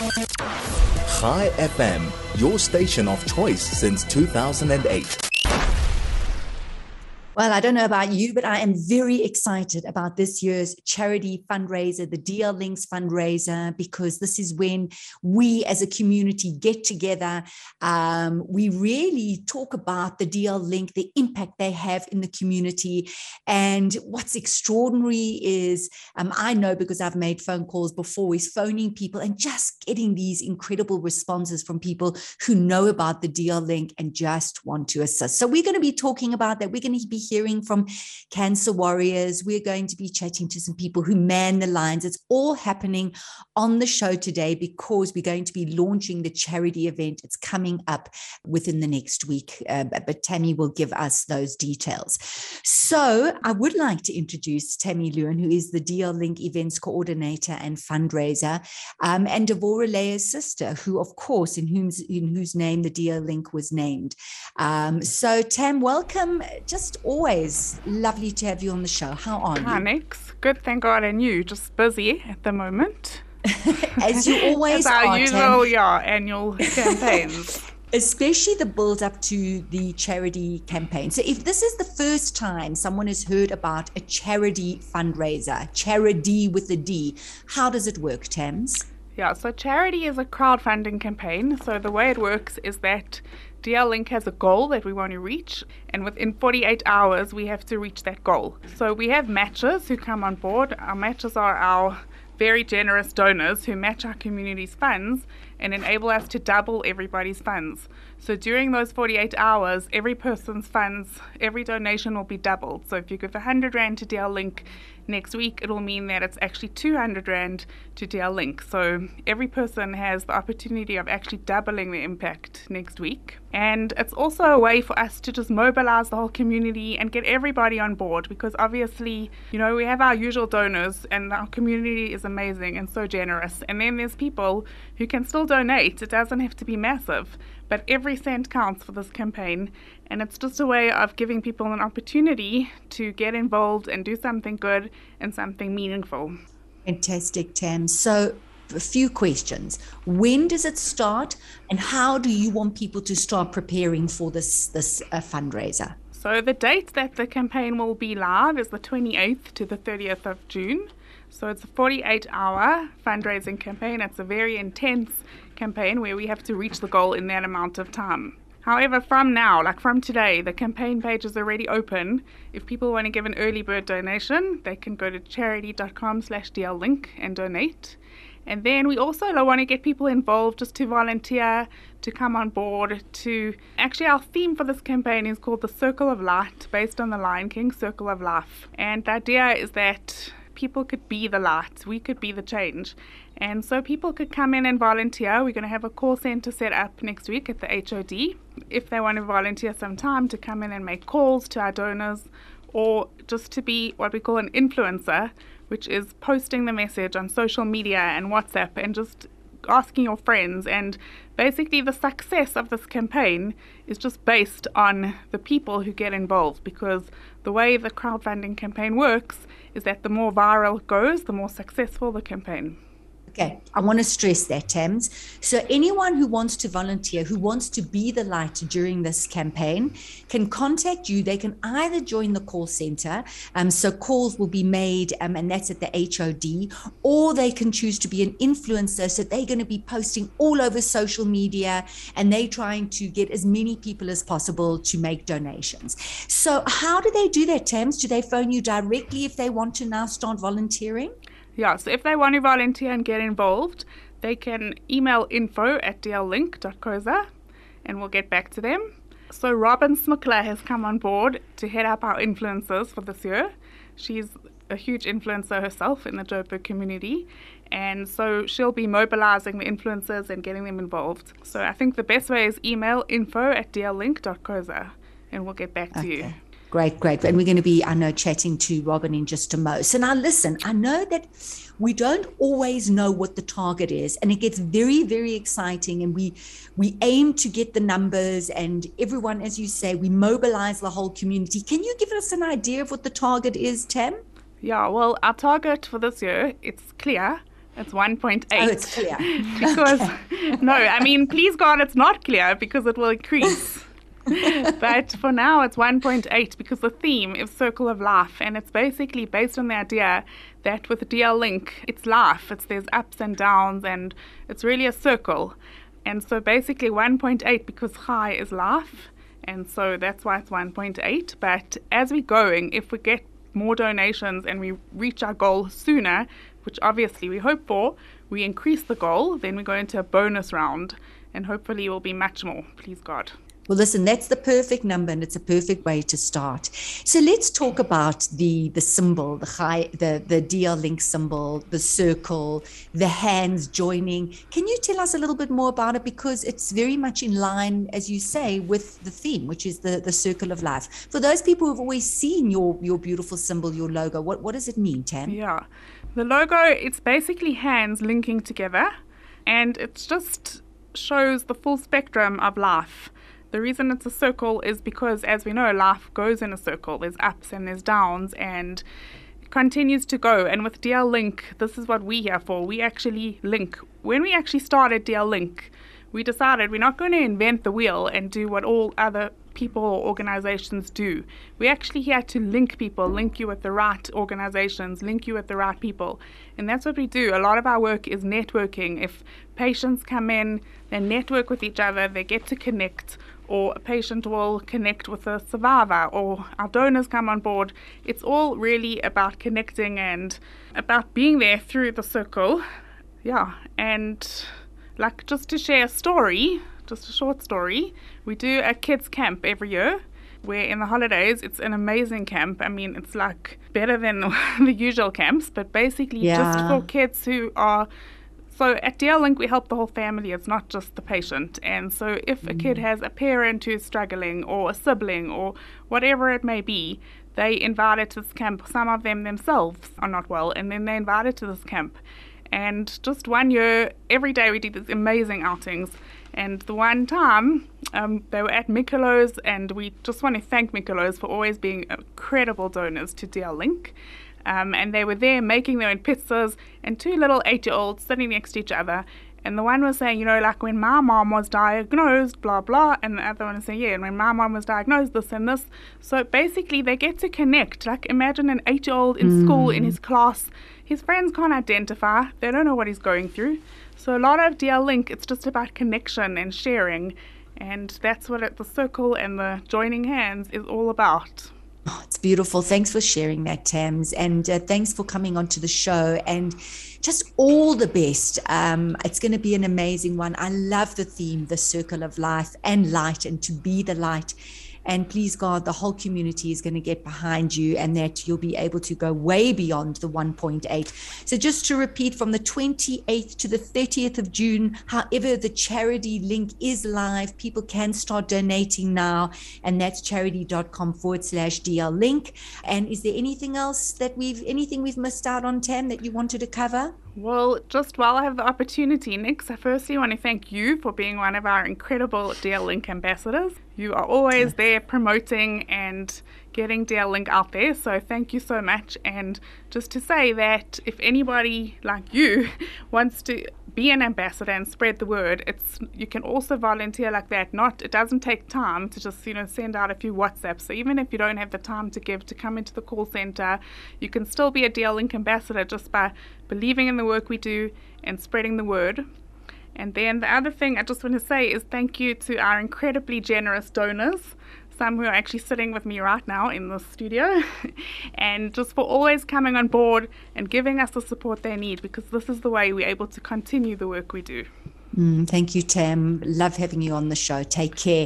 High FM, your station of choice since 2008. Well, I don't know about you, but I am very excited about this year's Charidy fundraiser, the DL Links fundraiser, because this is when we as a community get together. Um, we really talk about the DL Link, the impact they have in the community. And what's extraordinary is um, I know because I've made phone calls before, is phoning people and just getting these incredible responses from people who know about the DL Link and just want to assist. So we're going to be talking about that. We're going to be hearing from cancer warriors. We're going to be chatting to some people who man the lines. It's all happening on the show today because we're going to be launching the Charidy event. It's coming up within the next week, uh, but Tammy will give us those details. So I would like to introduce Tammy Lewin, who is the DL Link events coordinator and fundraiser, um, and Devorah Leah's sister, who, of course, in whose in whose name the DL Link was named. Um, so Tam, welcome. Just always lovely to have you on the show. How are you? Hi, Nix. Good, thank God. And you? Just busy at the moment. As you always As our are, usual, Tam. yeah, annual campaigns. especially the build up to the Charidy campaign. So, if this is the first time someone has heard about a Charidy fundraiser, Charidy with a D, how does it work, Tams? Yeah, so Charidy is a crowdfunding campaign. So the way it works is that DL Link has a goal that we want to reach, and within 48 hours, we have to reach that goal. So we have matchers who come on board. Our matchers are our very generous donors who match our community's funds and enable us to double everybody's funds. So during those 48 hours, every person's funds, every donation will be doubled. So if you give 100 Rand to DL Link next week, it'll mean that it's actually 200 Rand to DL Link. So every person has the opportunity of actually doubling the impact next week. And it's also a way for us to just mobilize the whole community and get everybody on board because obviously, you know, we have our usual donors and our community is amazing and so generous. And then there's people who can still donate. It doesn't have to be massive, but every cent counts for this campaign. And it's just a way of giving people an opportunity to get involved and do something good and something meaningful. Fantastic, Tam. So, a few questions. When does it start, and how do you want people to start preparing for this this uh, fundraiser? So the date that the campaign will be live is the 28th to the 30th of June. So it's a 48 hour fundraising campaign. It's a very intense campaign where we have to reach the goal in that amount of time. However, from now, like from today, the campaign page is already open. If people want to give an early bird donation, they can go to charidy.com slash DL link and donate. And then we also want to get people involved just to volunteer, to come on board, to actually, our theme for this campaign is called the Circle of Light, based on the Lion King Circle of Life. And the idea is that people could be the light, we could be the change. And so people could come in and volunteer. We're going to have a call center set up next week at the HOD. If they want to volunteer some time to come in and make calls to our donors or just to be what we call an influencer, which is posting the message on social media and WhatsApp and just asking your friends. And basically, the success of this campaign is just based on the people who get involved because the way the crowdfunding campaign works is that the more viral it goes, the more successful the campaign. Okay, I want to stress that, Tams. So, anyone who wants to volunteer, who wants to be the light during this campaign, can contact you. They can either join the call center, um, so calls will be made, um, and that's at the HOD, or they can choose to be an influencer. So, they're going to be posting all over social media and they're trying to get as many people as possible to make donations. So, how do they do that, Tams? Do they phone you directly if they want to now start volunteering? Yeah, so if they want to volunteer and get involved, they can email info at dllink.coza and we'll get back to them. So Robin Smukler has come on board to head up our influencers for this year. She's a huge influencer herself in the Joburg community. And so she'll be mobilizing the influencers and getting them involved. So I think the best way is email info at dllink.coza and we'll get back to Okay. you. Great, great. And we're going to be, I know, chatting to Robin in just a mo. So now listen, I know that we don't always know what the target is, and it gets very, very exciting. And we we aim to get the numbers and everyone, as you say, we mobilize the whole community. Can you give us an idea of what the target is, Tam? Yeah, well, our target for this year, it's clear. It's 1.8. Oh, it's clear. because, no, I mean, please God, it's not clear because it will increase. but for now, it's 1.8 because the theme is Circle of Life, and it's basically based on the idea that with DL Link, it's life. It's there's ups and downs, and it's really a circle. And so basically 1.8 because high is life, and so that's why it's 1.8. But as we're going, if we get more donations and we reach our goal sooner, which obviously we hope for, we increase the goal, then we go into a bonus round, and hopefully will be much more, please God. Well, listen, that's the perfect number, and it's a perfect way to start. So let's talk about the the symbol, the high, the the DL link symbol, the circle, the hands joining. Can you tell us a little bit more about it because it's very much in line, as you say, with the theme, which is the the circle of life. For those people who've always seen your your beautiful symbol, your logo, what what does it mean, Tam? Yeah, the logo it's basically hands linking together, and it just shows the full spectrum of life the reason it's a circle is because, as we know, life goes in a circle. There's ups and there's downs, and continues to go. And with DL Link, this is what we're here for. We actually link. When we actually started DL Link, we decided we're not going to invent the wheel and do what all other people or organizations do. We're actually here to link people, link you with the right organizations, link you with the right people. And that's what we do. A lot of our work is networking. If patients come in, they network with each other, they get to connect or a patient will connect with a survivor, or our donors come on board. It's all really about connecting and about being there through the circle. Yeah, and like just to share a story, just a short story, we do a kids' camp every year where in the holidays it's an amazing camp. I mean, it's like better than the usual camps, but basically yeah. just for kids who are so at DL Link, we help the whole family. It's not just the patient. And so if a kid mm. has a parent who's struggling or a sibling or whatever it may be, they invite it to this camp. Some of them themselves are not well, and then they invite it to this camp. And just one year, every day we did these amazing outings. And the one time um, they were at Mikelo's, and we just want to thank Mikelo's for always being incredible donors to DL Link. Um, and they were there making their own pizzas, and two little eight year olds sitting next to each other. And the one was saying, you know, like when my mom was diagnosed, blah, blah. And the other one was saying, yeah, and when my mom was diagnosed, this and this. So basically, they get to connect. Like, imagine an eight year old in mm. school, in his class. His friends can't identify, they don't know what he's going through. So, a lot of DL Link, it's just about connection and sharing. And that's what it, the circle and the joining hands is all about. Beautiful. Thanks for sharing that, Tams. And uh, thanks for coming onto the show. And just all the best. Um, it's going to be an amazing one. I love the theme, the circle of life and light, and to be the light and please, God, the whole community is going to get behind you and that you'll be able to go way beyond the 1.8. So, just to repeat, from the 28th to the 30th of June, however, the Charidy link is live. People can start donating now, and that's charidy.com forward slash DL link. And is there anything else that we've, anything we've missed out on, Tam, that you wanted to cover? Well, just while I have the opportunity, Nick, I firstly want to thank you for being one of our incredible DL Link ambassadors. You are always there promoting and getting DL Link out there, so thank you so much. And just to say that if anybody like you wants to be an ambassador and spread the word. It's you can also volunteer like that. Not it doesn't take time to just you know send out a few WhatsApps. So even if you don't have the time to give to come into the call center, you can still be a DL Link ambassador just by believing in the work we do and spreading the word. And then the other thing I just want to say is thank you to our incredibly generous donors some who are actually sitting with me right now in the studio, and just for always coming on board and giving us the support they need because this is the way we're able to continue the work we do. Mm, thank you, Tam. Love having you on the show. Take care.